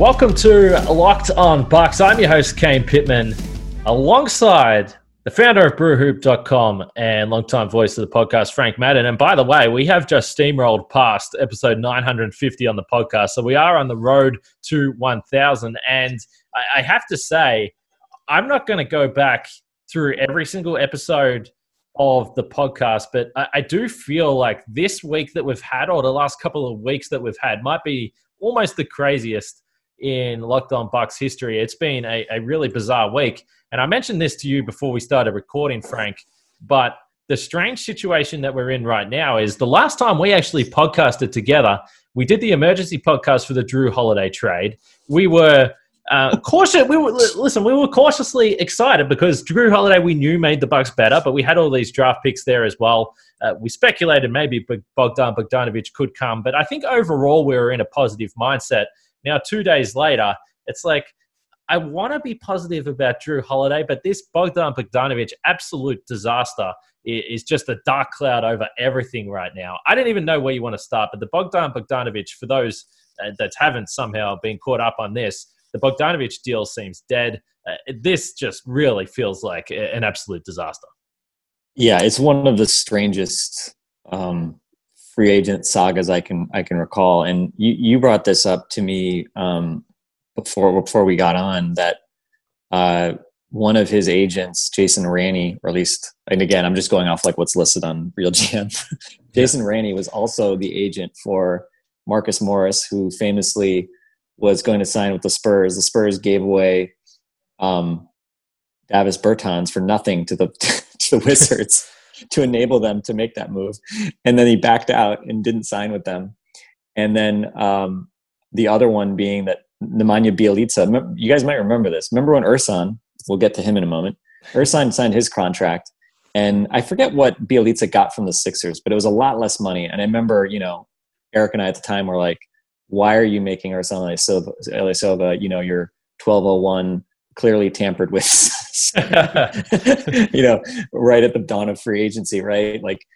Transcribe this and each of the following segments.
Welcome to Locked on Bucks. I'm your host, Kane Pittman, alongside the founder of brewhoop.com and longtime voice of the podcast, Frank Madden. And by the way, we have just steamrolled past episode 950 on the podcast. So we are on the road to 1000. And I, have to say, I'm not going to go back through every single episode of the podcast, but I do feel like this week that we've had, or the last couple of weeks that we've had, might be almost the craziest in Locked On Bucks history. It's been a, a really bizarre week. And I mentioned this to you before we started recording, Frank, but the strange situation that we're in right now is the last time we actually podcasted together, we did the emergency podcast for the Jrue Holiday trade. We were uh, cautious. We were listen. We were cautiously excited because Jrue Holiday we knew made the Bucks better, but we had all these draft picks there as well. Uh, we speculated maybe Bogdan Bogdanovic could come, but I think overall we were in a positive mindset. Now, two days later, it's like I want to be positive about Jrue Holiday, but this Bogdan Bogdanovic absolute disaster is just a dark cloud over everything right now. I don't even know where you want to start, but the Bogdan Bogdanovic, for those uh, that haven't somehow been caught up on this, the Bogdanovic deal seems dead. Uh, this just really feels like an absolute disaster. Yeah, it's one of the strangest um, free agent sagas I can I can recall. And you you brought this up to me um, before before we got on that uh, one of his agents, Jason Ranney, or at least, and again, I'm just going off like what's listed on RealGM. Jason yeah. Ranney was also the agent for Marcus Morris, who famously was going to sign with the Spurs. The Spurs gave away um, Davis Bertans for nothing to the to the Wizards to enable them to make that move. And then he backed out and didn't sign with them. And then um, the other one being that Nemanja Bjelica, you guys might remember this. Remember when Ersan, we'll get to him in a moment, Ersan signed his contract. And I forget what Bjelica got from the Sixers, but it was a lot less money. And I remember, you know, Eric and I at the time were like, why are you making Ersan Ilyasova, you know, you're 1201 clearly tampered with you know right at the dawn of free agency right? Like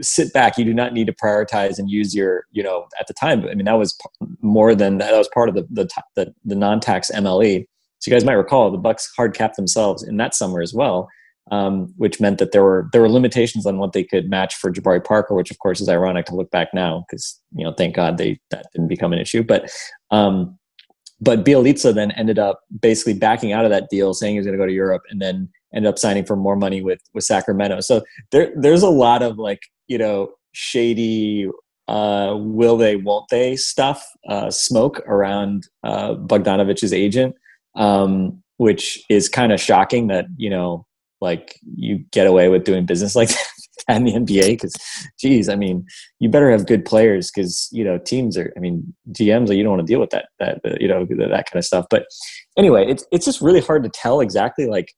sit back. You do not need to prioritize and use your you know at the time. I mean that was more than that was part of the the, the, the non-tax mle so you guys might recall the bucks hard capped themselves in that summer as well um, which meant that there were there were limitations on what they could match for Jabari Parker, which of course is ironic to look back now because you know thank God they that didn't become an issue. But um, but Bjelica then ended up basically backing out of that deal, saying he was going to go to Europe, and then ended up signing for more money with with Sacramento. So there there's a lot of like you know shady uh, will they won't they stuff uh, smoke around uh, Bogdanovic's agent, um, which is kind of shocking that you know like you get away with doing business like that in the NBA because, geez, I mean, you better have good players because you know teams are. I mean, GMs you don't want to deal with that that you know that kind of stuff. But anyway, it's it's just really hard to tell exactly like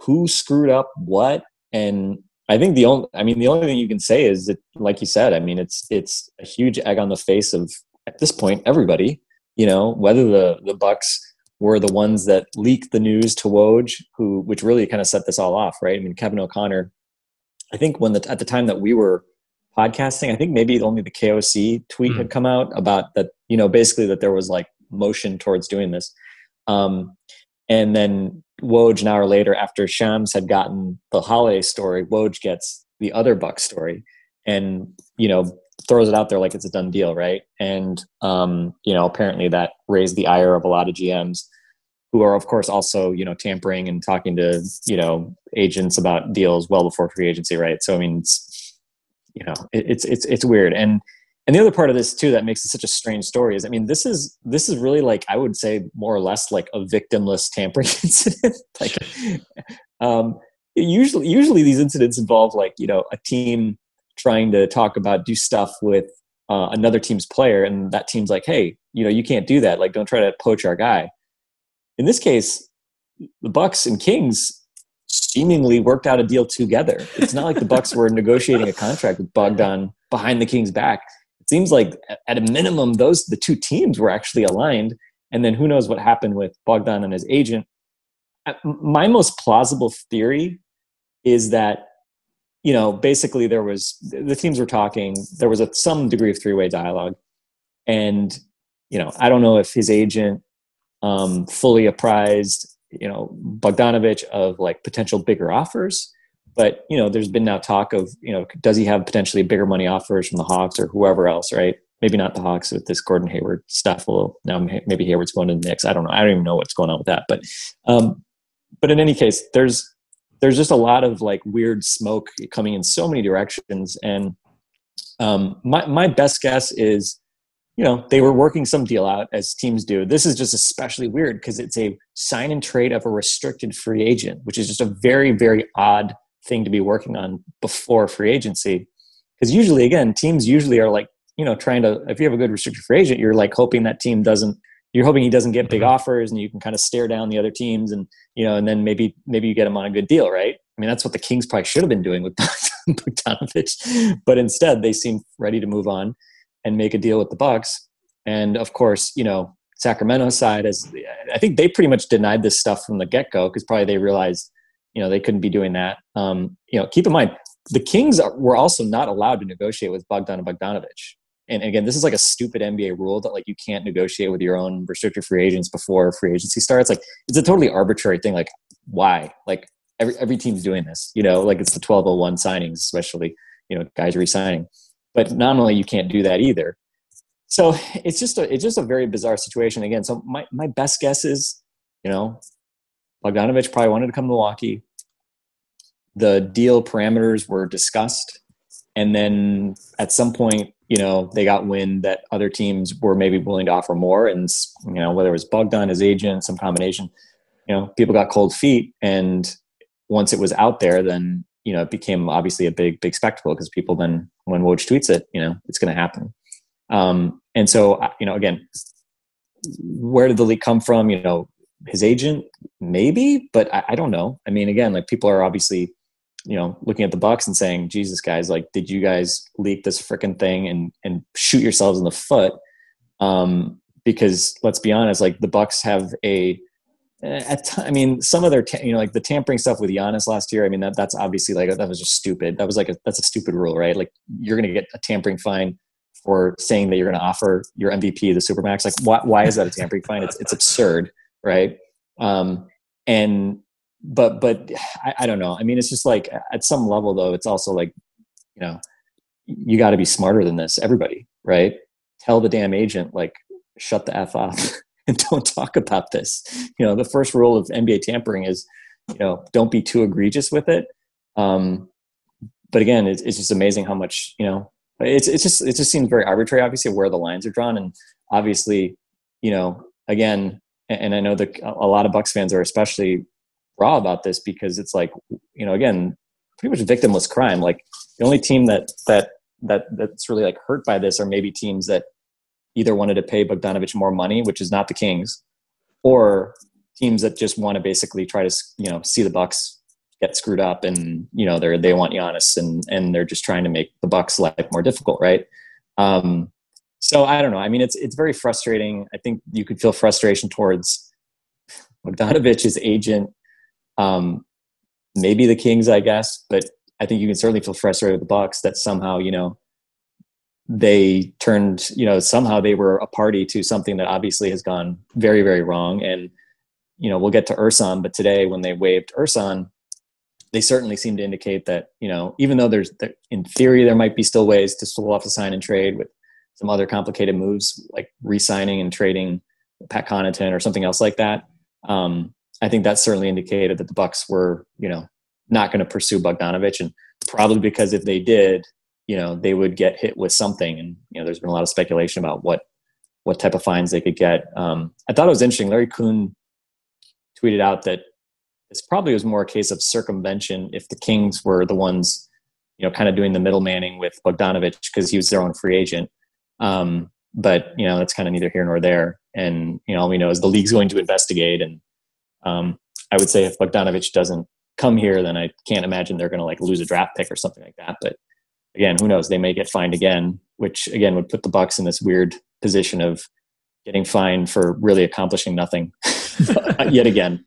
who screwed up what and I think the only I mean the only thing you can say is that like you said I mean it's it's a huge egg on the face of at this point everybody you know whether the the Bucks were the ones that leaked the news to Woj who which really kind of set this all off right I mean Kevin O'Connor I think when the at the time that we were podcasting, I think maybe only the KOC tweet mm. had come out about that, you know, basically that there was like motion towards doing this. Um, and then Woj an hour later, after Shams had gotten the holiday story, Woj gets the other Buck story and, you know, throws it out there like it's a done deal, right? And, um, you know, apparently that raised the ire of a lot of GMs who are of course also you know tampering and talking to you know agents about deals well before free agency right so i mean it's you know it, it's it's it's weird and and the other part of this too that makes it such a strange story is, I mean, this is this is really like I would say more or less like a victimless tampering incident. like, um, usually usually these incidents involve like you know a team trying to talk about do stuff with uh, another team's player, and that team's like, hey, you know, you can't do that. Like, don't try to poach our guy. In this case, the Bucks and Kings seemingly worked out a deal together. It's not like the Bucks were negotiating a contract with Bogdan behind the Kings' back. It seems like at a minimum, those the two teams were actually aligned. And then who knows what happened with Bogdan and his agent. Uh, my most plausible theory is that you know basically there was the teams were talking there was a, some degree of three-way dialogue and you know i don't know if his agent um, fully apprised you know Bogdanovic of like potential bigger offers. But you know, there's been now talk of you know, does he have potentially bigger money offers from the Hawks or whoever else, right? Maybe not the Hawks with this Gordon Hayward stuff. Well, now maybe Hayward's going to the Knicks. I don't know. I don't even know what's going on with that. But um, but in any case, there's there's just a lot of like weird smoke coming in so many directions, and um, my my best guess is you know they were working some deal out as teams do. This is just especially weird because it's a sign and trade of a restricted free agent which is just a very very odd thing to be working on before free agency. Because usually again teams usually are like you know trying to if you have a good restricted free agent you're like hoping that team doesn't you're hoping he doesn't get big mm-hmm. offers and you can kind of stare down the other teams and you know and then maybe maybe you get him on a good deal right? I mean that's what the kings probably should have been doing with Bogdanovic but instead they seem ready to move on and make a deal with the Bucks. And of course, you know, Sacramento side is I think they pretty much denied this stuff from the get go because probably they realized you know they couldn't be doing that. Um, you know, keep in mind the Kings are, were also not allowed to negotiate with Bogdan Bogdanovic. And again, this is like a stupid NBA rule that like you can't negotiate with your own restricted free agents before free agency starts. Like it's a totally arbitrary thing. Like why? Like every every team's doing this. You know, like it's the twelve oh one signings, especially you know guys resigning. But nominally, you can't do that either. So it's just a it's just a very bizarre situation again. So my my best guess is, you know, Bogdanovic probably wanted to come to Milwaukee. The deal parameters were discussed, and then at some point, you know, they got wind that other teams were maybe willing to offer more, and you know, whether it was Bogdan, his agent, some combination, you know, people got cold feet, and once it was out there, then you know, it became obviously a big, big spectacle because people then, when Woj tweets it, you know, it's going to happen. Um, and so, you know, again, where did the leak come from? You know, his agent, maybe, but I, I don't know. I mean, again, like people are obviously, you know, looking at the Bucks and saying, "Jesus, guys, like, did you guys leak this freaking thing and and shoot yourselves in the foot?" Um, because let's be honest, like the Bucks have a at t- I mean, some of their, ta- you know, like the tampering stuff with Giannis last year. I mean, that that's obviously like that was just stupid. That was like a, that's a stupid rule, right? Like you're going to get a tampering fine for saying that you're going to offer your MVP the supermax. Like, why, why is that a tampering fine? It's it's absurd, right? Um, and but but I, I don't know. I mean, it's just like at some level though, it's also like you know, you got to be smarter than this. Everybody, right? Tell the damn agent like shut the f off. and don't talk about this. You know, the first rule of NBA tampering is, you know, don't be too egregious with it. Um, but again, it's, it's just amazing how much, you know, it's, it's just, it just seems very arbitrary, obviously, where the lines are drawn. And obviously, you know, again, and I know that a lot of Bucks fans are especially raw about this because it's like, you know, again, pretty much victimless crime. Like the only team that, that, that that's really like hurt by this are maybe teams that either wanted to pay Bogdanovic more money, which is not the Kings, or teams that just want to basically try to you know see the Bucks get screwed up and you know they're they want Giannis and and they're just trying to make the Bucks life more difficult, right? Um, so I don't know. I mean, it's it's very frustrating. I think you could feel frustration towards Bogdanovic's agent, um, maybe the Kings, I guess, but I think you can certainly feel frustrated with the Bucks that somehow you know they turned you know somehow they were a party to something that obviously has gone very very wrong. And you know we'll get to Ersan but today when they waived Ersan they certainly seem to indicate that you know even though there's in theory there might be still ways to still off the sign and trade with some other complicated moves like re-signing and trading Pat Connaughton or something else like that um, I think that certainly indicated that the Bucks were you know not going to pursue Bogdanovic. And probably because if they did you know they would get hit with something. And you know, there's been a lot of speculation about what what type of fines they could get. Um, I thought it was interesting. Larry Coon tweeted out that this probably was more a case of circumvention if the Kings were the ones, you know, kind of doing the middlemaning with Bogdanovic because he was their own free agent. Um, but you know, that's kind of neither here nor there. And you know, all we know is the league's going to investigate. And um, I would say if Bogdanovic doesn't come here, then I can't imagine they're going to like lose a draft pick or something like that. But again, who knows? They may get fined again, which again would put the Bucks in this weird position of getting fined for really accomplishing nothing yet again.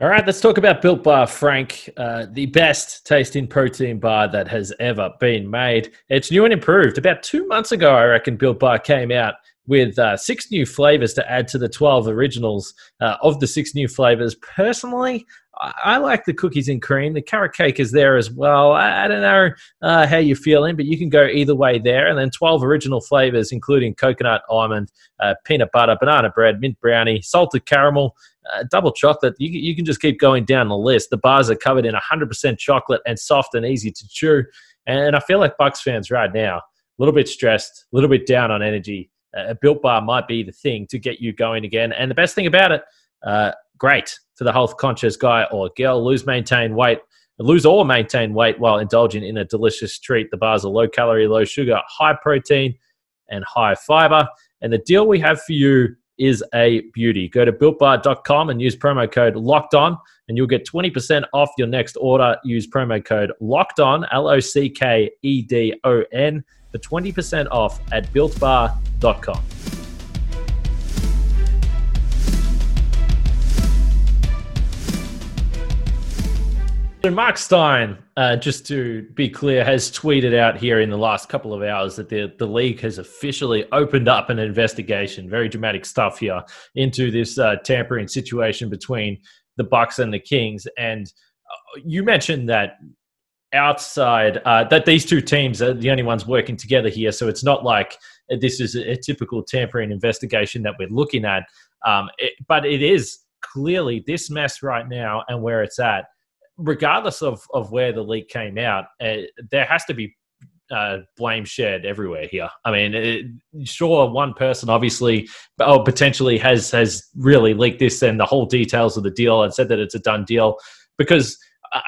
All right, let's talk about Built Bar, Frank, uh, the best tasting protein bar that has ever been made. It's new and improved. About two months ago, I reckon Built Bar came out with uh, six new flavors to add to the 12 originals uh, of the six new flavors. Personally, I, I, like the cookies and cream. The carrot cake is there as well. I, I don't know uh, how you're feeling, but you can go either way there. And then 12 original flavors, including coconut, almond, uh, peanut butter, banana bread, mint brownie, salted caramel, uh, double chocolate. You, you can just keep going down the list. The bars are covered in 100% chocolate and soft and easy to chew. And I feel like Bucks fans right now, a little bit stressed, a little bit down on energy a built bar might be the thing to get you going again. And the best thing about it, uh, great for the health conscious guy or girl, lose, maintain weight, lose or maintain weight while indulging in a delicious treat. The bars are low calorie, low sugar, high protein, and high fiber. And the deal we have for you is a beauty. Go to builtbar.com and use promo code locked on, and you'll get 20% off your next order. Use promo code locked on, L O C K E D O N for 20% off at builtbar.com. So Mark Stein, uh, just to be clear, has tweeted out here in the last couple of hours that the, the league has officially opened up an investigation. Very dramatic stuff here into this uh, tampering situation between the Bucks and the Kings. And uh, you mentioned that outside uh, that these two teams are the only ones working together here. So it's not like this is a, typical tampering investigation that we're looking at. Um, it, but it is clearly this mess right now and where it's at. Regardless of, of where the leak came out, uh, there has to be uh, blame shared everywhere here. I mean, it, sure, one person obviously, oh, potentially has has really leaked this and the whole details of the deal and said that it's a done deal because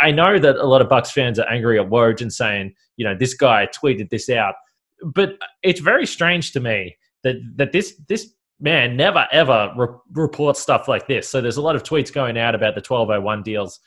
I know that a lot of Bucks fans are angry at Woj and saying, you know, this guy tweeted this out, but it's very strange to me that that this this man never ever re- reports stuff like this. So there's a lot of tweets going out about the 1201 deals.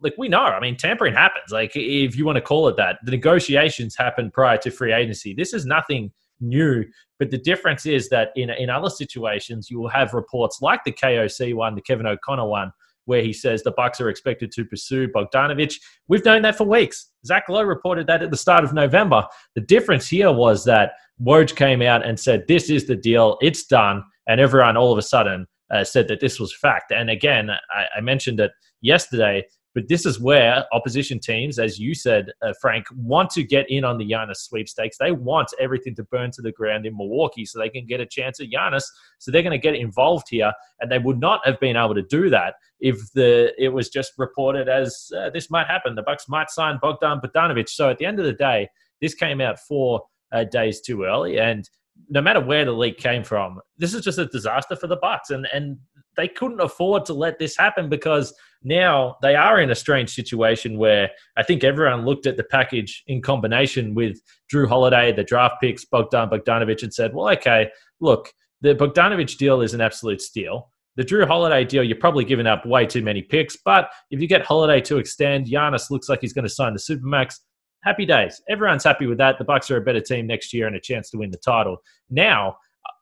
Like we know, I mean, tampering happens. Like if you want to call it that, the negotiations happened prior to free agency. This is nothing new, but the difference is that in in other situations you will have reports like the KOC one, the Kevin O'Connor one, where he says the Bucks are expected to pursue Bogdanovich. We've known that for weeks. Zach Lowe reported that at the start of November. The difference here was that Woj came out and said, "This is the deal. It's done," and everyone all of a sudden uh, said that this was fact. And again, I, I mentioned it yesterday. But this is where opposition teams, as you said, uh, Frank, want to get in on the Giannis sweepstakes. They want everything to burn to the ground in Milwaukee so they can get a chance at Giannis. So they're going to get involved here, and they would not have been able to do that if the it was just reported as uh, this might happen. The Bucks might sign Bogdan Bogdanovich. So at the end of the day, this came out four uh, days too early, and no matter where the leak came from, this is just a disaster for the Bucks, and and they couldn't afford to let this happen because now they are in a strange situation where I think everyone looked at the package in combination with Jrue Holiday, the draft picks, Bogdan Bogdanovich, and said, well, okay, look, the Bogdanovich deal is an absolute steal. The Jrue Holiday deal, you're probably giving up way too many picks. But if you get Holiday to extend, Giannis looks like he's going to sign the Supermax. Happy days. Everyone's happy with that. The Bucks are a better team next year and a chance to win the title. Now,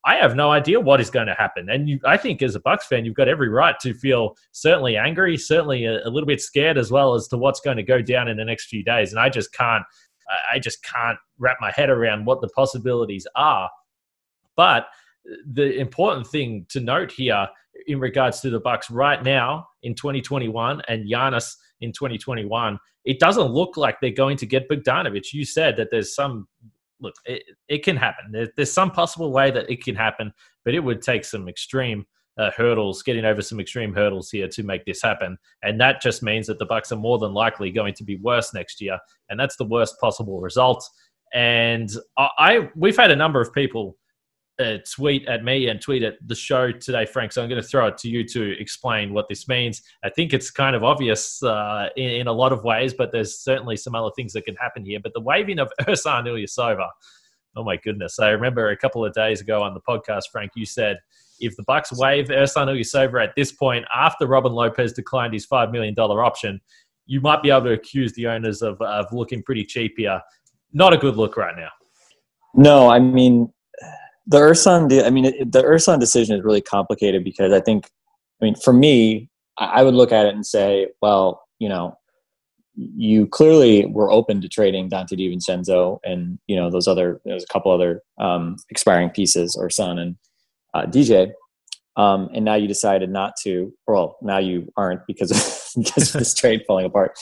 I have no idea what is going to happen. And you, I think as a Bucks fan, you've got every right to feel certainly angry, certainly a, a, little bit scared as well as to what's going to go down in the next few days. And I just can't, I just can't wrap my head around what the possibilities are. But the important thing to note here in regards to the Bucks right now in 2021 and Giannis in 2021, it doesn't look like they're going to get Bogdanovich. You said that there's some look, it, it can happen. There, there's some possible way that it can happen, but it would take some extreme uh, hurdles, getting over some extreme hurdles here to make this happen. And that just means that the Bucks are more than likely going to be worse next year, and that's the worst possible result. And I, I we've had a number of people uh, tweet at me and tweet at the show today, Frank. So I'm going to throw it to you to explain what this means. I think it's kind of obvious uh, in, in, a lot of ways, but there's certainly some other things that can happen here. But the waving of Ersan Ilyasova, oh my goodness! I remember a couple of days ago on the podcast, Frank, you said if the Bucks waive Ersan Ilyasova at this point after Robin Lopez declined his five million dollar option, you might be able to accuse the owners of, of looking pretty cheap here. Not a good look right now. No, I mean the Ersan. I mean it, the Ersan decision is really complicated because I think, I mean, for me, I would look at it and say, well, you know, you clearly were open to trading Donte DiVincenzo and you know those other there's a couple other um, expiring pieces Ersan and uh, DJ, um, and now you decided not to. Or well, now you aren't because of, because of this trade falling apart.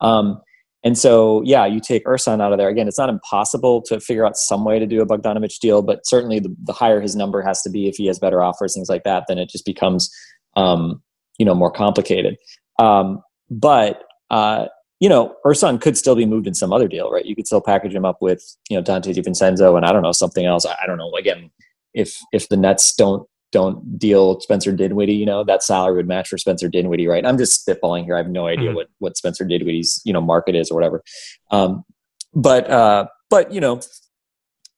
Um, and so, yeah, you take Ersan out of there. Again, it's not impossible to figure out some way to do a Bogdanovich deal, but certainly the, the higher his number has to be if he has better offers, things like that, then it just becomes, um, you know, more complicated. Um, but, uh, you know, Ersan could still be moved in some other deal, right? You could still package him up with, you know, Donte DiVincenzo and I don't know, something else. I don't know. Again, if, if the Nets don't don't deal Spencer Dinwiddie, you know, that salary would match for Spencer Dinwiddie, right? I'm just spitballing here. I have no idea mm-hmm. what, what Spencer Dinwiddie's, you know, market is or whatever. Um, but, uh, but, you know,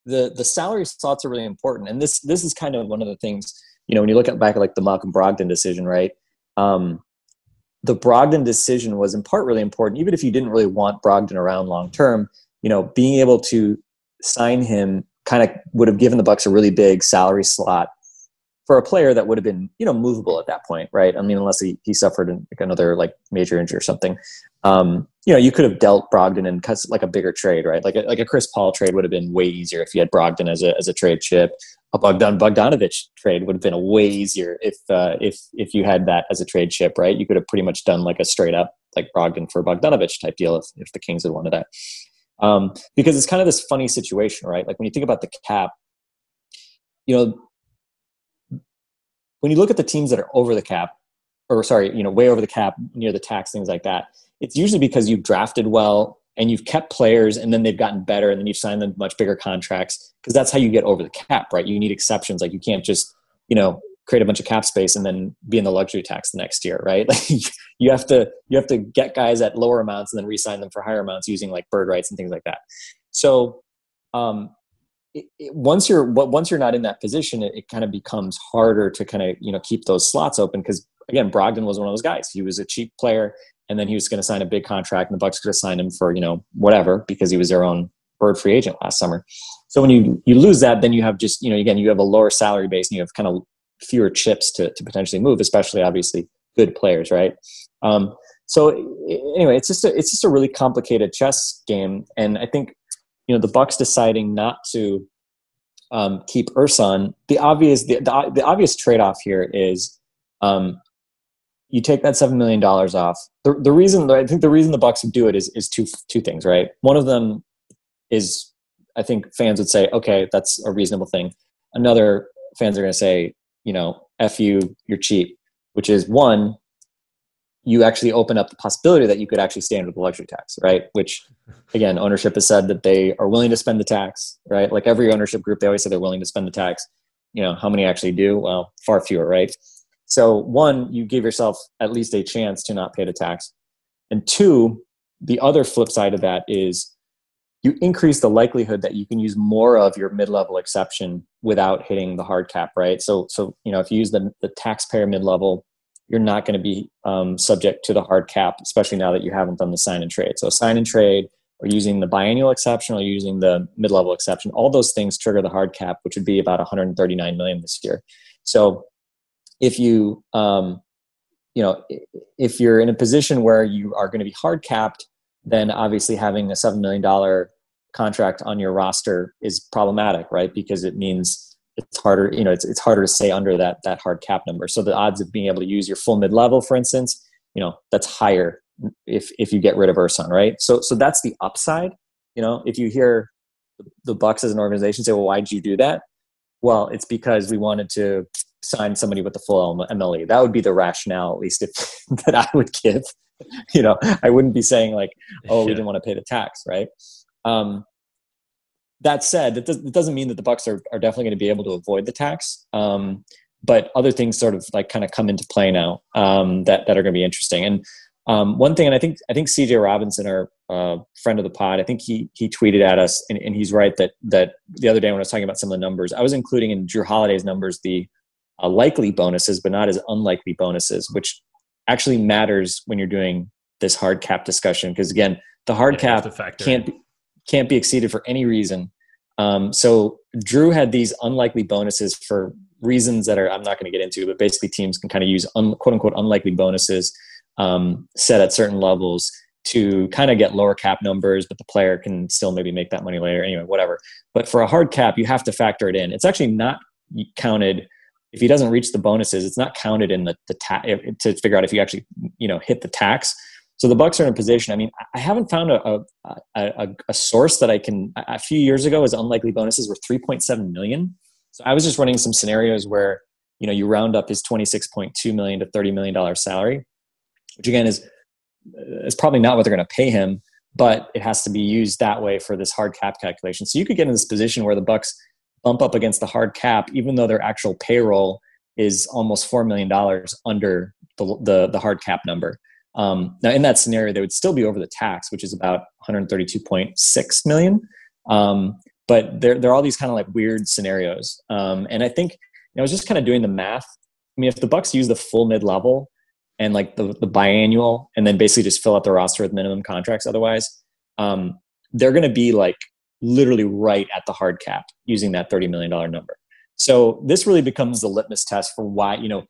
the, the salary thoughts are really important. And this, this is kind of one of the things, you know, when you look at back at like the Malcolm Brogdon decision, right? Um, the Brogdon decision was in part really important, even if you didn't really want Brogdon around long term, you know, being able to sign him kind of would have given the Bucks a really big salary slot for a player that would have been you know movable at that point right i mean unless he, he suffered like another like major injury or something um, you know you could have dealt brogdon and like a bigger trade right like a, like a chris paul trade would have been way easier if you had brogdon as a, as a trade chip a Bogdan Bogdanovich trade would have been a way easier if uh, if if you had that as a trade chip, right? You could have pretty much done like a straight up like Brogdon for Bogdanovich type deal if, if the Kings had wanted that. Um, because it's kind of this funny situation, right? Like when you think about the cap, you know, when you look at the teams that are over the cap, or sorry, you know, way over the cap, near the tax, things like that, it's usually because you've drafted well and you've kept players and then they've gotten better and then you've signed them much bigger contracts because that's how you get over the cap, right? You need exceptions. Like you can't just, you know, create a bunch of cap space and then be in the luxury tax the next year, right? Like you have to you have to get guys at lower amounts and then re-sign them for higher amounts using like bird rights and things like that. So um, it, it, once you're once you're not in that position, it, it kind of becomes harder to kind of you know keep those slots open because again, Brogdon was one of those guys. He was a cheap player, and then he was going to sign a big contract, and the Bucks could have signed him for you know whatever because he was their own bird free agent last summer. So when you you lose that, then you have just you know again you have a lower salary base and you have kind of fewer chips to to potentially move, especially obviously good players, right? Um, so anyway, it's just a, it's just a really complicated chess game, and I think you know the Bucks deciding not to um, keep Ersan, the obvious the, the, the obvious trade off here is um, you take that seven million dollars off. The, the reason I think the reason the Bucks do it is is two two things, right? One of them is I think fans would say, okay, that's a reasonable thing. Another fans are going to say, you know, f you, you're cheap. Which is one, you actually open up the possibility that you could actually stand with the luxury tax, right? Which, again, ownership has said that they are willing to spend the tax, right? Like every ownership group, they always say they're willing to spend the tax. You know, how many actually do? Well, far fewer, right? So, one, you give yourself at least a chance to not pay the tax. And two, the other flip side of that is you increase the likelihood that you can use more of your mid-level exception without hitting the hard cap, right? So, so you know, if you use the, the taxpayer mid-level you're not going to be um, subject to the hard cap, especially now that you haven't done the sign and trade. So sign and trade or using the biannual exception or using the mid-level exception, all those things trigger the hard cap, which would be about 139 million this year. So if you, um, you know, if you're in a position where you are going to be hard capped, then obviously having a seven million dollar contract on your roster is problematic, right? Because it means it's harder you know it's, it's harder to stay under that that hard cap number. So the odds of being able to use your full mid level for instance you know that's higher if if you get rid of Ersan, right? So so that's the upside. You know if you hear the bucks as an organization say well why did you do that? Well it's because we wanted to sign somebody with the full mle that would be the rationale at least if that i would give. You know i wouldn't be saying like oh we didn't want to pay the tax right? Um, that said, that does, doesn't mean that the Bucks are, are definitely going to be able to avoid the tax. Um, but other things sort of like kind of come into play now um, that that are going to be interesting. And um, one thing, and I think I think CJ Robinson, our uh, friend of the pod, I think he he tweeted at us, and, and, he's right that that the other day when I was talking about some of the numbers, I was including in Jrue Holiday's numbers the uh, likely bonuses, but not as unlikely bonuses, which actually matters when you're doing this hard cap discussion because again, the hard yeah, cap can't be, can't be exceeded for any reason. Um, so Jrue had these unlikely bonuses for reasons that are I'm not going to get into, but basically teams can kind of use un, quote unquote unlikely bonuses um, set at certain levels to kind of get lower cap numbers, but the player can still maybe make that money later. Anyway, whatever. But for a hard cap, you have to factor it in. It's actually not counted if he doesn't reach the bonuses. It's not counted in the the tax to figure out if you actually you know hit the tax. So the Bucks are in a position. I mean, I haven't found a a, a, a source that I can. A few years ago, his unlikely bonuses were 3.7 million. So I was just running some scenarios where you know you round up his 26.2 million to 30 million dollar salary, which again is is probably not what they're going to pay him, but it has to be used that way for this hard cap calculation. So you could get in this position where the Bucks bump up against the hard cap, even though their actual payroll is almost four million dollars under the, the, the hard cap number. Um, now, in that scenario, they would still be over the tax, which is about 132.6 million. Um, but there, there are all these kind of like weird scenarios. Um, and I think you know, I was just kind of doing the math. I mean, if the Bucks use the full mid level and like the, the biannual, and then basically just fill out the roster with minimum contracts, otherwise, um, they're going to be like literally right at the hard cap using that $30 million number. So this really becomes the litmus test for why, you know,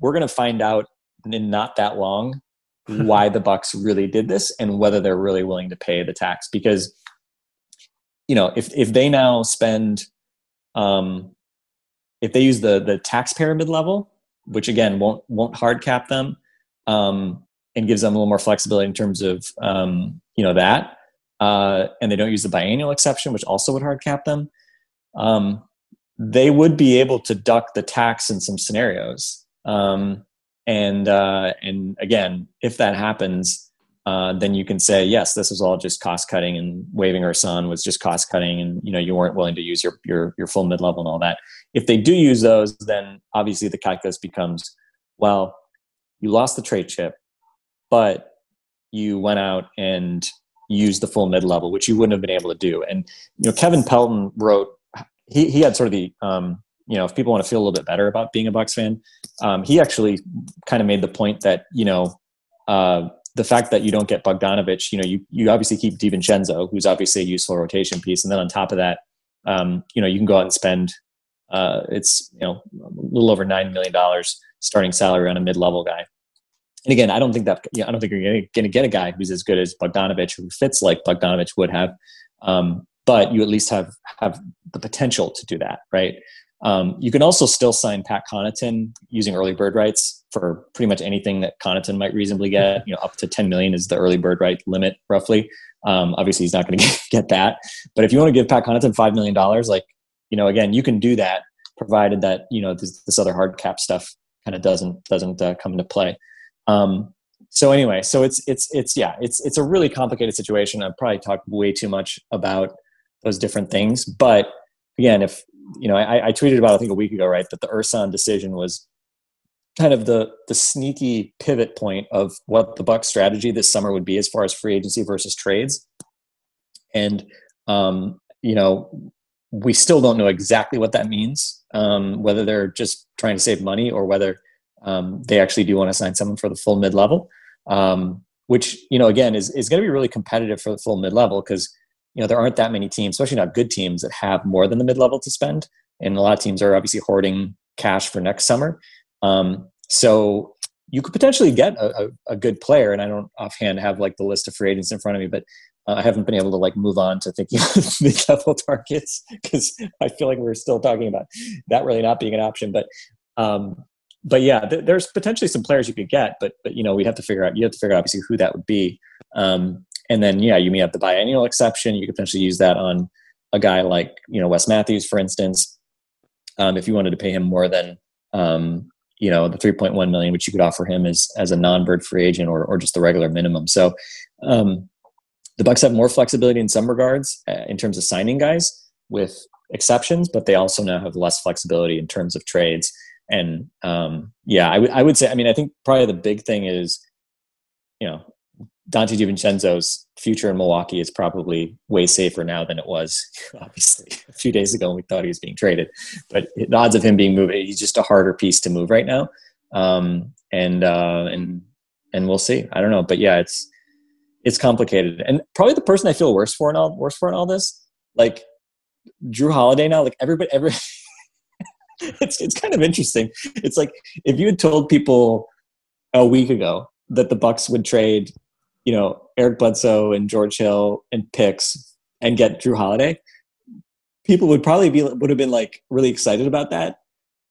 we're going to find out in not that long why the Bucks really did this and whether they're really willing to pay the tax. Because you know if if they now spend um if they use the the taxpayer mid level which again won't won't hard cap them um and gives them a little more flexibility in terms of um you know that uh and they don't use the biannual exception which also would hard cap them um they would be able to duck the tax in some scenarios. Um and uh and again if that happens uh, then you can say yes this was all just cost cutting and waving Ersan was just cost cutting and you know you weren't willing to use your your, your full mid level and all that. If they do use those then obviously the calculus becomes well you lost the trade chip but you went out and used the full mid level which you wouldn't have been able to do. And you know kevin pelton wrote he, he had sort of the um, you know if people want to feel a little bit better about being a bucks fan um, he actually kind of made the point that you know uh, the fact that you don't get Bogdanovich, you know, you, you obviously keep DiVincenzo, who's obviously a useful rotation piece. And then on top of that, um, you know, you can go out and spend, uh, it's, you know, a little over $9 million starting salary on a mid-level guy. And again, I don't think that, you know, I don't think you're going to get a guy who's as good as Bogdanovich, who fits like Bogdanovich would have. Um, but you at least have, have the potential to do that, right? Um, you can also still sign Pat Connaughton using early bird rights for pretty much anything that Connaughton might reasonably get. You know, up to 10 million is the early bird right limit, roughly. Um, obviously, he's not going to get that. But if you want to give Pat Connaughton $5 million, like, you know, again, you can do that provided that, you know, this, this other hard cap stuff kind of doesn't, doesn't uh, come into play. Um, so anyway, so it's, it's, it's, yeah, it's, it's a really complicated situation. I've probably talked way too much about those different things, but again, if you know, I, I, tweeted about I think a week ago, right, that the Ersan decision was kind of the the sneaky pivot point of what the Buck strategy this summer would be as far as free agency versus trades, and um, you know, we still don't know exactly what that means, um, whether they're just trying to save money or whether um, they actually do want to sign someone for the full mid level, um, which you know, again, is is going to be really competitive for the full mid level because you know there aren't that many teams, especially not good teams, that have more than the mid level to spend. And a lot of teams are obviously hoarding cash for next summer. Um, so you could potentially get a, a, a, good player. And I don't offhand have like the list of free agents in front of me, but uh, I haven't been able to like move on to thinking of mid level targets because I feel like we're still talking about that really not being an option. But um, but yeah, th- there's potentially some players you could get, but but you know we'd have to figure out. You have to figure out obviously who that would be. Um, and then, yeah, you may have the biennial exception. You could potentially use that on a guy like, you know, Wes Matthews, for instance, um, if you wanted to pay him more than, um, you know, the 3.1 million, which you could offer him as, as a non-bird free agent or, or just the regular minimum. So um, the Bucks have more flexibility in some regards uh, in terms of signing guys. with exceptions, but they also now have less flexibility in terms of trades. And um, yeah, I would I would say I mean I think probably the big thing is you know Donte DiVincenzo's future in Milwaukee is probably way safer now than it was obviously a few days ago when we thought he was being traded. But the odds of him being moved, he's just a harder piece to move right now. Um, and uh, and and we'll see. I don't know, but yeah, it's it's complicated. And probably the person I feel worse for in all worse for in all this, like Jrue Holiday now, like everybody, every it's it's kind of interesting. It's like if you had told people a week ago that the Bucks would trade, you know, Eric Bledsoe and George Hill and picks and get Jrue Holiday, people would probably be would have been like really excited about that.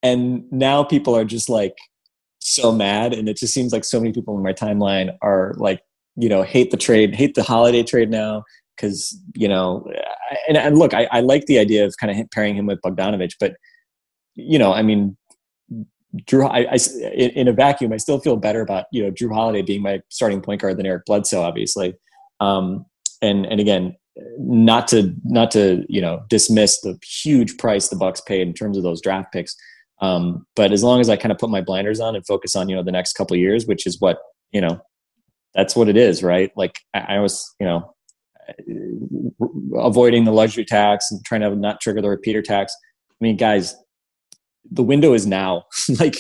And now people are just like so mad, and it just seems like so many people in my timeline are like, you know, hate the trade, hate the holiday trade now because you know, and, and look, I, I like the idea of kind of pairing him with Bogdanovich, but you know, I mean, Jrue, I, I, in a vacuum, I still feel better about you know Jrue Holiday being my starting point guard than Eric Bledsoe, obviously. Um, and and again, not to not to you know dismiss the huge price the Bucks paid in terms of those draft picks. Um, but as long as I kind of put my blinders on and focus on you know the next couple years, which is what you know, that's what it is, right? Like I, I was you know avoiding the luxury tax and trying to not trigger the repeater tax. I mean, guys, the window is now. like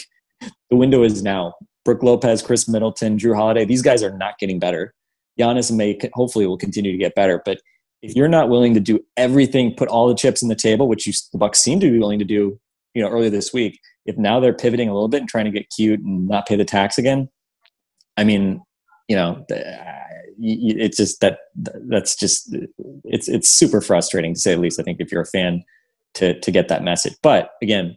the window is now. Brook Lopez, Khris Middleton, Jrue Holiday, these guys are not getting better. Giannis may hopefully will continue to get better, but if you're not willing to do everything, put all the chips in the table, which you, the Bucks seem to be willing to do, you know, earlier this week, if now they're pivoting a little bit and trying to get cute and not pay the tax again, I mean, you know, uh, it's just that that's just it's it's super frustrating to say the least. I think if you're a fan to to get that message, but again,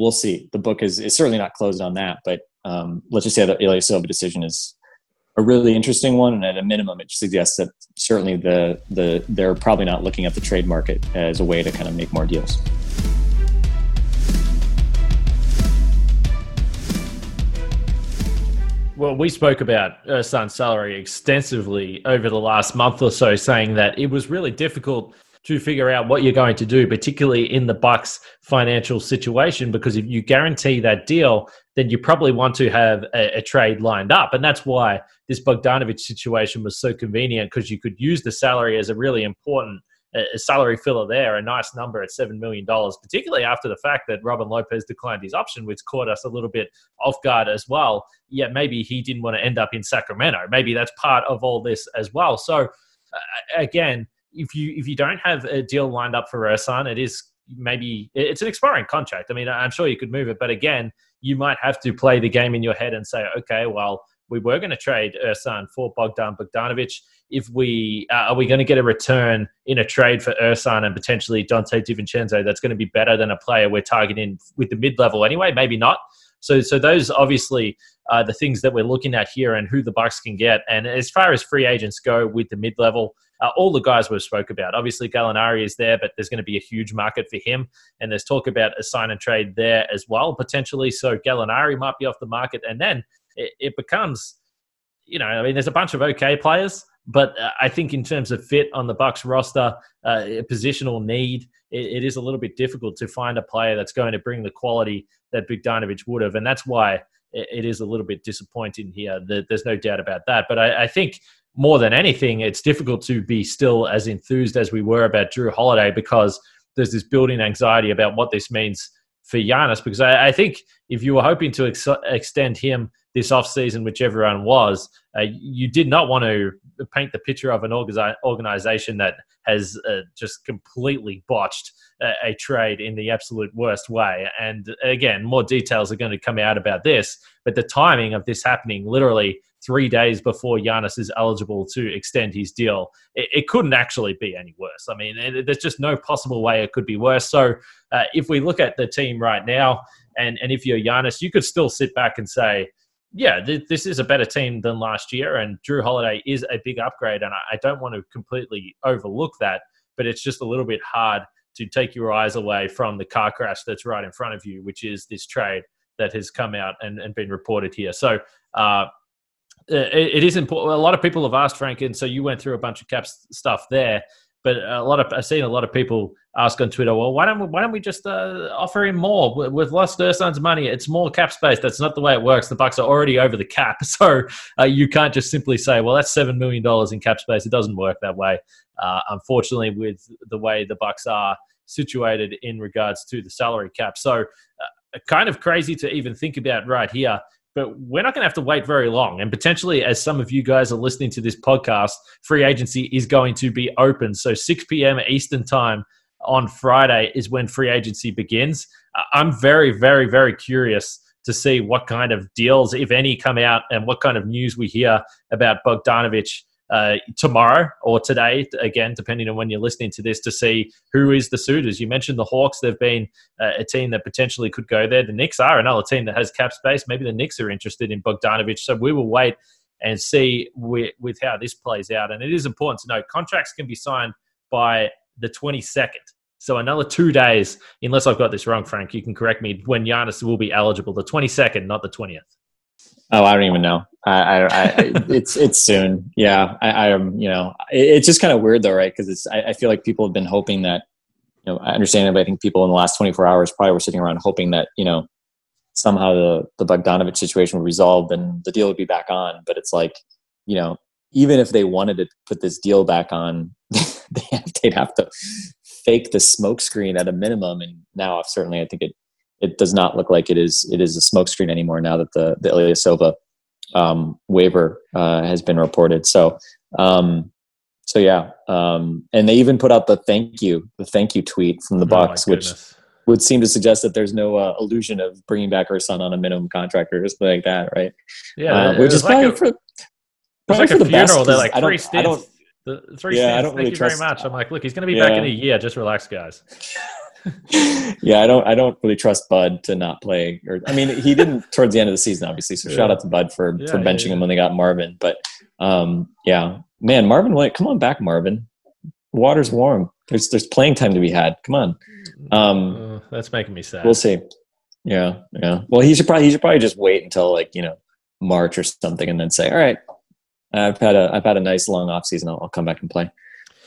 we'll see. The book is, is certainly not closed on that, but um, let's just say that Ilyasova decision is a really interesting one, and at a minimum, it suggests that certainly the the they're probably not looking at the trade market as a way to kind of make more deals. Well, we spoke about Ersan's salary extensively over the last month or so, saying that it was really difficult to figure out what you're going to do, particularly in the Bucks financial situation, because if you guarantee that deal, then you probably want to have a, a trade lined up. And that's why this Bogdanovich situation was so convenient because you could use the salary as a really important a salary filler there, a nice number at $7 million, particularly after the fact that Robin Lopez declined his option, which caught us a little bit off guard as well. Yeah, maybe he didn't want to end up in Sacramento. Maybe that's part of all this as well. So, again, if you if you don't have a deal lined up for Ersan, it is maybe it's an expiring contract. I mean, I'm sure you could move it, but again, you might have to play the game in your head and say, okay, well, we were going to trade Ersan for Bogdan Bogdanovich. If we uh, are we going to get a return in a trade for Ersan and potentially Donte DiVincenzo that's going to be better than a player we're targeting with the mid level anyway? Maybe not. So, so those obviously are the things that we're looking at here and who the Bucks can get. And as far as free agents go with the mid level, uh, all the guys we've spoke about. Obviously, Gallinari is there, but there's going to be a huge market for him, and there's talk about a sign and trade there as well potentially. So Gallinari might be off the market, and then it, it becomes, you know, I mean, there's a bunch of okay players, but uh, I think in terms of fit on the Bucks roster, uh, positional need, it, it is a little bit difficult to find a player that's going to bring the quality that Bogdanovich would have, and that's why it, it is a little bit disappointing here. There's no doubt about that. But I, I think more than anything, it's difficult to be still as enthused as we were about Jrue Holiday because there's this building anxiety about what this means for Giannis. Because I, I think if you were hoping to ex- extend him this offseason, which everyone was, uh, you did not want to paint the picture of an organization that has uh, just completely botched a, a, trade in the absolute worst way. And again, more details are going to come out about this, but the timing of this happening literally three days before Giannis is eligible to extend his deal, it, it couldn't actually be any worse. I mean, it, there's just no possible way it could be worse. So uh, if we look at the team right now, and, and if you're Giannis, you could still sit back and say, yeah, th- this is a better team than last year, and Jrue Holiday is a big upgrade, and I, I don't want to completely overlook that, but it's just a little bit hard to take your eyes away from the car crash that's right in front of you, which is this trade that has come out and, and been reported here. So uh, it, it is important. A lot of people have asked Frank, and so you went through a bunch of caps stuff there. But a lot of I've seen a lot of people ask on Twitter, well, why don't we, why don't we just uh, offer him more with Lost Ersan's money? It's more cap space. That's not the way it works. The Bucks are already over the cap, so uh, you can't just simply say, well, that's seven million dollars in cap space. It doesn't work that way. Uh, unfortunately, with the way the Bucks are situated in regards to the salary cap, so uh, kind of crazy to even think about right here but we're not going to have to wait very long. And potentially, as some of you guys are listening to this podcast, free agency is going to be open. So 6 p.m. Eastern time on Friday is when free agency begins. I'm very, very, very curious to see what kind of deals, if any, come out and what kind of news we hear about Bogdanovic uh, tomorrow or today, again, depending on when you're listening to this, to see who is the suitors. You mentioned the Hawks; they've been uh, a team that potentially could go there. The Knicks are another team that has cap space. Maybe the Knicks are interested in Bogdanovic. So we will wait and see with, with how this plays out. And it is important to note contracts can be signed by the 22nd. So another two days, unless I've got this wrong, Frank, you can correct me. When Giannis will be eligible, the 22nd, not the 20th. Oh, I don't even know. I, I, I it's it's soon. Yeah, I, am. Um, you know, it, it's just kind of weird though, right? Because it's. I, I, feel like people have been hoping that. You know, I understand it, but I think people in the last 24 hours probably were sitting around hoping that you know somehow the the Bogdanovic situation would resolve and the deal would be back on. But it's like, you know, even if they wanted to put this deal back on, they have, they'd have to fake the smokescreen at a minimum. And now, I've certainly, I think it it does not look like it is it is a smokescreen anymore now that the the Ilyasova um, waiver uh, has been reported. So um, so yeah, um, and they even put out the thank you the thank you tweet from the oh Bucks, which would seem to suggest that there's no uh, illusion of bringing back Ersan on a minimum contract or something like that, right? Yeah, uh, which is like a, for probably like for the funeral. Best, They're like three stints. The three yeah, I don't Thank really you trust, very much. I'm like, look, he's going to be yeah. back in a year. Just relax, guys. yeah, I don't I don't really trust Bud to not play. Or I mean, he didn't towards the end of the season, obviously. So yeah. shout out to Bud for yeah, for benching yeah, him when they got Marvin. But um, yeah, man, Marvin, wait, come on back, Marvin. Water's warm. There's there's playing time to be had. Come on. Um, uh, that's making me sad. We'll see. Yeah, yeah. Well, he should probably he should probably just wait until like you know March or something, and then say, all right, I've had a I've had a nice long off season. I'll, I'll come back and play.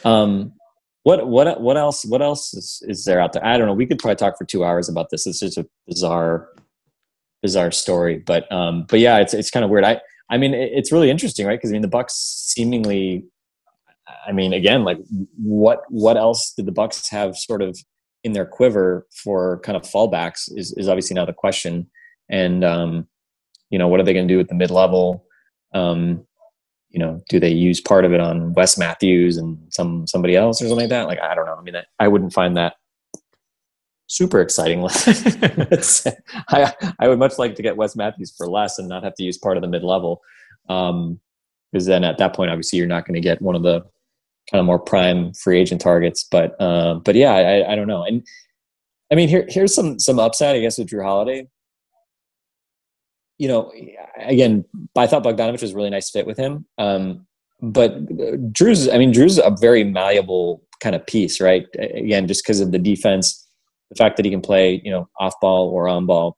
Um, what what what else what else is, is there out there? I don't know. We could probably talk for two hours about this. It's just a bizarre bizarre story, but um, but yeah, it's it's kind of weird. I I mean, it's really interesting, right? Because I mean, the Bucks seemingly, I mean, again, like what what else did the Bucks have sort of in their quiver for kind of fallbacks is is obviously now the question, and um, you know, what are they going to do with the mid level? Um, you know, do they use part of it on Wes Matthews and some somebody else or something like that? Like, I don't know. I mean, I wouldn't find that super exciting. I, I would much like to get Wes Matthews for less and not have to use part of the mid level. Um, because then at that point, obviously, you're not going to get one of the kind of more prime free agent targets. But, uh, but yeah, I, I don't know. And I mean, here, here's some, some upside, I guess, with Jrue Holiday you know, again, I thought Bogdanovic was a really nice fit with him. Um, but Jrue's, I mean, Jrue's a very malleable kind of piece, right? Again, just because of the defense, the fact that he can play, you know, off ball or on ball.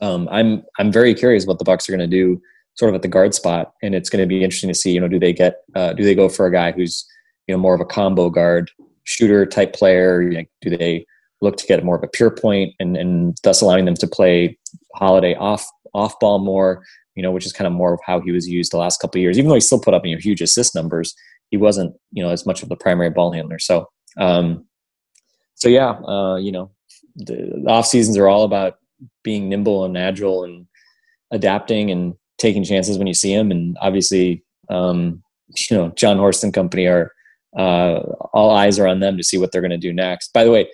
Um, I'm I'm very curious what the Bucks are going to do, sort of at the guard spot, and it's going to be interesting to see. You know, do they get uh, do they go for a guy who's you know more of a combo guard shooter type player? You know, do they look to get more of a pure point and and thus allowing them to play Holiday off off ball more, you know, which is kind of more of how he was used the last couple of years. Even though he still put up you know, huge assist numbers, he wasn't you know as much of the primary ball handler. So, um, so yeah, uh, you know, the, off seasons are all about being nimble and agile and adapting and taking chances when you see them. And obviously, um, you know, Jon Horst and company are uh, all eyes are on them to see what they're going to do next. By the way,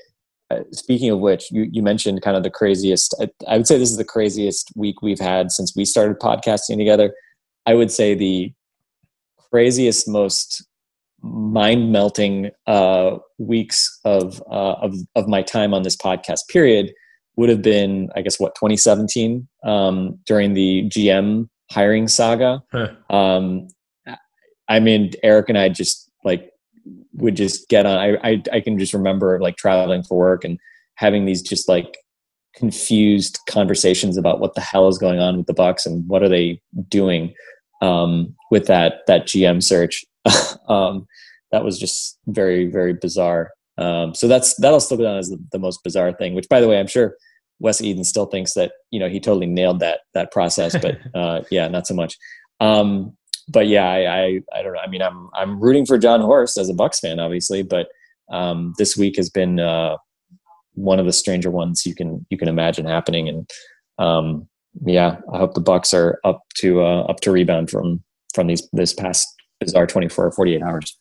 speaking of which, you, you mentioned kind of the craziest. I, I, would say this is the craziest week we've had since we started podcasting together. I would say the craziest, most mind melting uh, weeks of, uh, of of my time on this podcast. Period would have been, I guess, what 2017 um, during the GM hiring saga. Huh. Um, I mean, Eric and I just like would just get on. I, I, I can just remember like traveling for work and having these just like confused conversations about what the hell is going on with the Bucks and what are they doing um, with that that GM search. um, that was just very very bizarre. Um, so that's that'll still go down as the, the, most bizarre thing. Which, by the way, I'm sure Wes Edens still thinks that you know he totally nailed that that process, but uh, yeah, not so much. Um, but yeah, I, I, I don't know. I mean, I'm I'm rooting for Jon Horst as a Bucks fan, obviously, but um, this week has been uh, one of the stranger ones you can you can imagine happening, and um, yeah, I hope the Bucks are up to uh, up to rebound from from these this past bizarre 24 or 48 hours.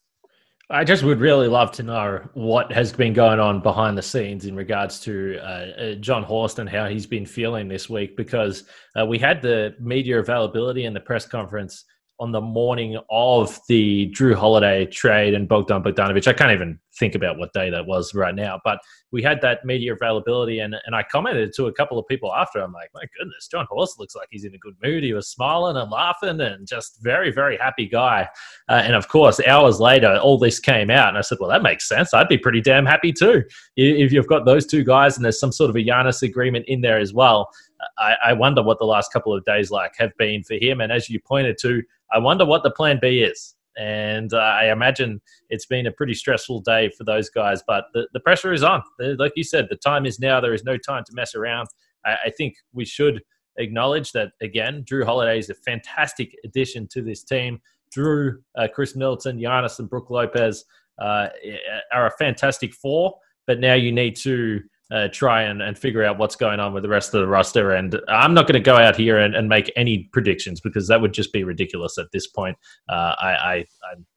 I just would really love to know what has been going on behind the scenes in regards to uh, uh, Jon Horst and how he's been feeling this week because uh, we had the media availability and the press conference on the morning of the Jrue Holiday trade and Bogdan Bogdanovic. I can't even think about what day that was right now, but we had that media availability, and, and I commented to a couple of people after. I'm like, my goodness, Jon Horst looks like he's in a good mood. He was smiling and laughing and just very, very happy guy. Uh, and of course, hours later, all this came out, and I said, well, that makes sense. I'd be pretty damn happy too if you've got those two guys and there's some sort of a Giannis agreement in there as well. I, I wonder what the last couple of days like have been for him. And as you pointed to, I wonder what the plan B is. And uh, I imagine it's been a pretty stressful day for those guys, but the, the pressure is on. Like you said, the time is now. There is no time to mess around. I, I think we should acknowledge that, again, Jrue Holiday is a fantastic addition to this team. Jrue, uh, Khris Middleton, Giannis, and Brook Lopez uh, are a fantastic four, but now you need to uh, try and, and figure out what's going on with the rest of the roster. And I'm not going to go out here and, and make any predictions because that would just be ridiculous at this point. Uh, I, I,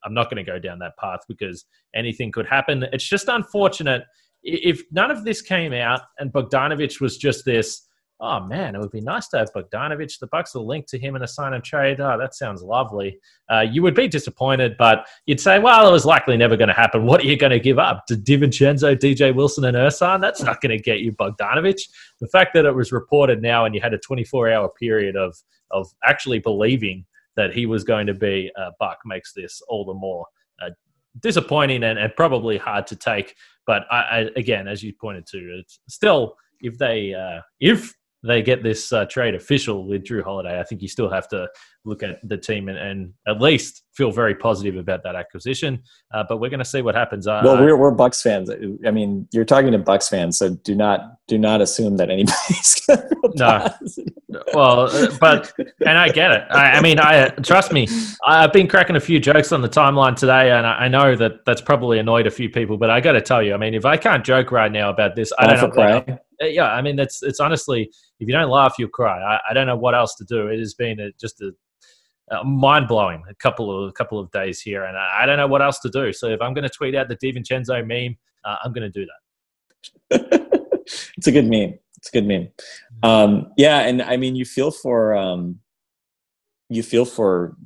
I'm not going to go down that path because anything could happen. It's just unfortunate if none of this came out and Bogdanovic was just this oh man, it would be nice to have Bogdanovic. The Bucks will link to him in a sign and trade. Oh, that sounds lovely. Uh, you would be disappointed, but you'd say, well, it was likely never going to happen. What are you going to give up? To DiVincenzo, DJ Wilson, and Ersan? That's not going to get you Bogdanovic. The fact that it was reported now and you had a 24 hour period of, of actually believing that he was going to be a Buck makes this all the more uh, disappointing and, and, probably hard to take. But I, I, again, as you pointed to, it's still if they uh, if they get this uh, trade official with Jrue Holiday, I think you still have to look at the team and, and at least feel very positive about that acquisition. Uh, but we're going to see what happens. Uh, well, we're, we're Bucks fans. I mean, you're talking to Bucks fans, so do not do not assume that anybody's going to no. Well, uh, but and I get it. I, I mean, I trust me. I've been cracking a few jokes on the timeline today, and I, I know that that's probably annoyed a few people. But I got to tell you, I mean, if I can't joke right now about this, I don't know. Uh, yeah, I mean, that's it's honestly, if you don't laugh, you'll cry. I, I don't know what else to do. It has been a, just a, a mind blowing a couple of a couple of days here, and I, I, don't know what else to do. So if I'm going to tweet out the DiVincenzo meme, uh, I'm going to do that. it's a good meme. It's a good meme. Um, yeah, and I mean, you feel for um, you feel for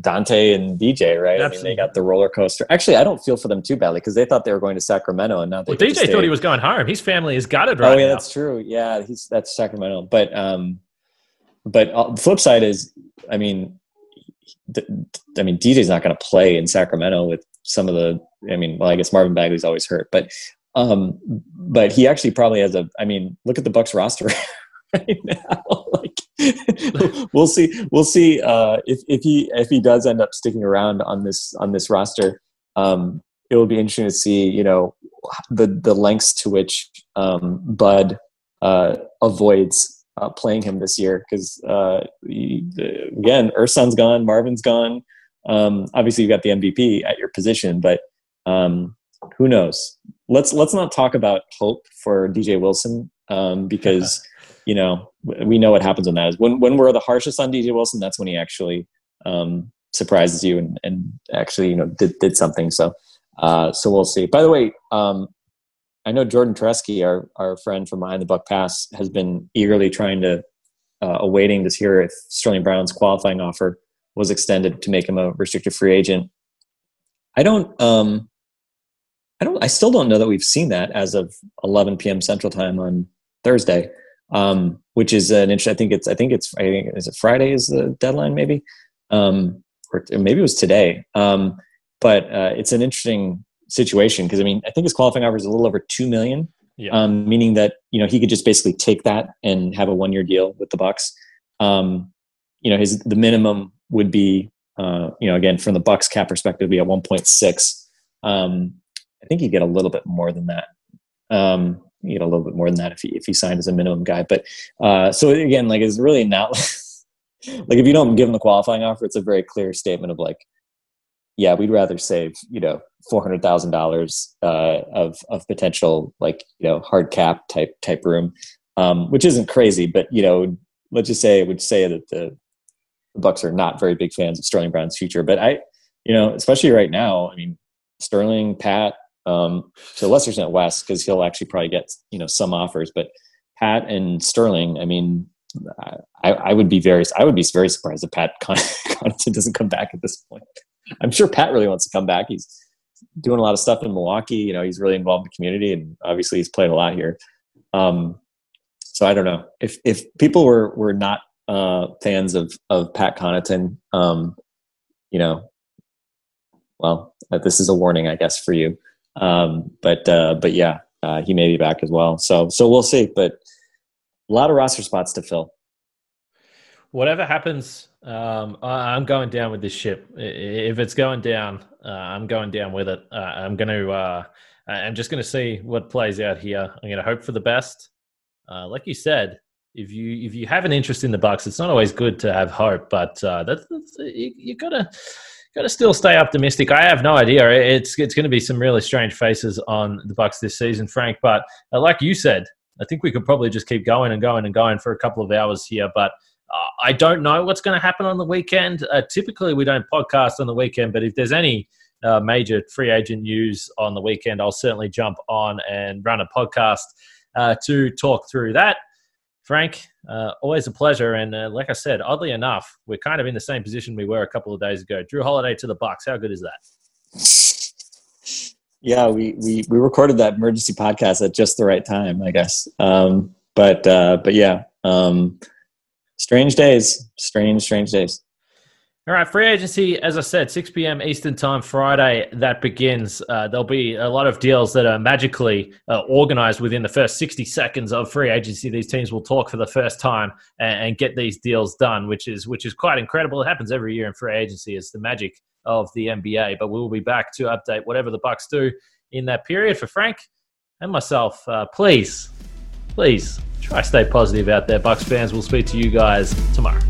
Dante and DJ, right? Absolutely. I mean, they got the roller coaster. Actually, I don't feel for them too badly because they thought they were going to Sacramento, and now they. Well, DJ thought he was going home. His family is gutted right now. Oh yeah, now. that's true. Yeah, he's that's Sacramento. But um, but uh, the flip side is, I mean, I mean, DJ's not going to play in Sacramento with some of the. I mean, well, I guess Marvin Bagley's always hurt, but um, but he actually probably has a. I mean, look at the Bucks roster right now. like we'll see. We'll see uh, if if he if he does end up sticking around on this on this roster. Um, it will be interesting to see, you know, the the lengths to which um, Bud uh, avoids uh, playing him this year because uh, again, Ersan's gone, Marvin's gone. Um, obviously, you've got the MVP at your position, but um, who knows? Let's let's not talk about hope for DJ Wilson um, because you know we know what happens when that is. When when we're the harshest on DJ Wilson, that's when he actually um, surprises you and, and actually you know did, did something. So uh, so we'll see. By the way, um, I know Jordan Tereski, our our friend from Behind the Buck Pass, has been eagerly trying to uh, awaiting to hear if Sterling Brown's qualifying offer was extended to make him a restricted free agent. I don't. Um, I don't. I still don't know that we've seen that as of 11 p.m. Central Time on Thursday um, which is an interesting. I think it's. I think it's. I think is it Friday is the deadline maybe, um, or maybe it was today. Um, but uh, it's an interesting situation because I mean I think his qualifying offer is a little over two million, yeah. um, meaning that you know he could just basically take that and have a one year deal with the Bucks. Um, you know his the minimum would be uh, you know again from the Bucks cap perspective be at one point six. Um, I think you get a little bit more than that. Um, you get a little bit more than that if he if he signed as a minimum guy. But uh, so again, like it's really not like if you don't give him the qualifying offer, it's a very clear statement of like, yeah, we'd rather save you know four hundred thousand uh, dollars of of potential like you know hard cap type type room, um, which isn't crazy, but you know let's just say it would say that the, the Bucks are not very big fans of Sterling Brown's future. But I, you know, especially right now, I mean, Sterling, Pat, um, to a lesser extent Wes, because he'll actually probably get you know some offers. But Pat and Sterling, I mean, I, I would be very I would be very surprised if Pat Connaughton doesn't come back at this point. I'm sure Pat really wants to come back. He's doing a lot of stuff in Milwaukee. You know, he's really involved in the community, and obviously he's played a lot here. Um, so I don't know if if people were were not uh, fans of of Pat Connaughton, um, you know, well, this is a warning, I guess, for you. Um, but uh, but yeah, uh, he may be back as well. So so we'll see. But a lot of roster spots to fill. Whatever happens, um, I'm going down with this ship. If it's going down, uh, I'm going down with it. Uh, I'm going to. Uh, I'm just going to see what plays out here. I'm going to hope for the best. Uh, like you said, if you if you have an interest in the Bucks, it's not always good to have hope, but uh, that's, that's you, you gotta got to still stay optimistic. I have no idea. It's it's going to be some really strange faces on the Bucks this season, Frank. But uh, like you said, I think we could probably just keep going and going and going for a couple of hours here. But uh, I don't know what's going to happen on the weekend. Uh, typically, we don't podcast on the weekend, but if there's any uh, major free agent news on the weekend, I'll certainly jump on and run a podcast uh, to talk through that. Frank, uh, always a pleasure. And uh, like I said, oddly enough, we're kind of in the same position we were a couple of days ago. Jrue Holiday to the Bucks. How good is that? Yeah, we we we recorded that emergency podcast at just the right time, I guess. Um, but uh, but yeah, um, strange days, strange strange days. All right, free agency, as I said, 6 p.m. Eastern Time Friday, that begins. Uh, there'll be a lot of deals that are magically uh, organized within the first 60 seconds of free agency. These teams will talk for the first time and, and, get these deals done, which is which is quite incredible. It happens every year in free agency. It's the magic of the NBA. But we'll be back to update whatever the Bucks do in that period. For Frank and myself, uh, please, please try stay positive out there, Bucks fans. We'll speak to you guys tomorrow.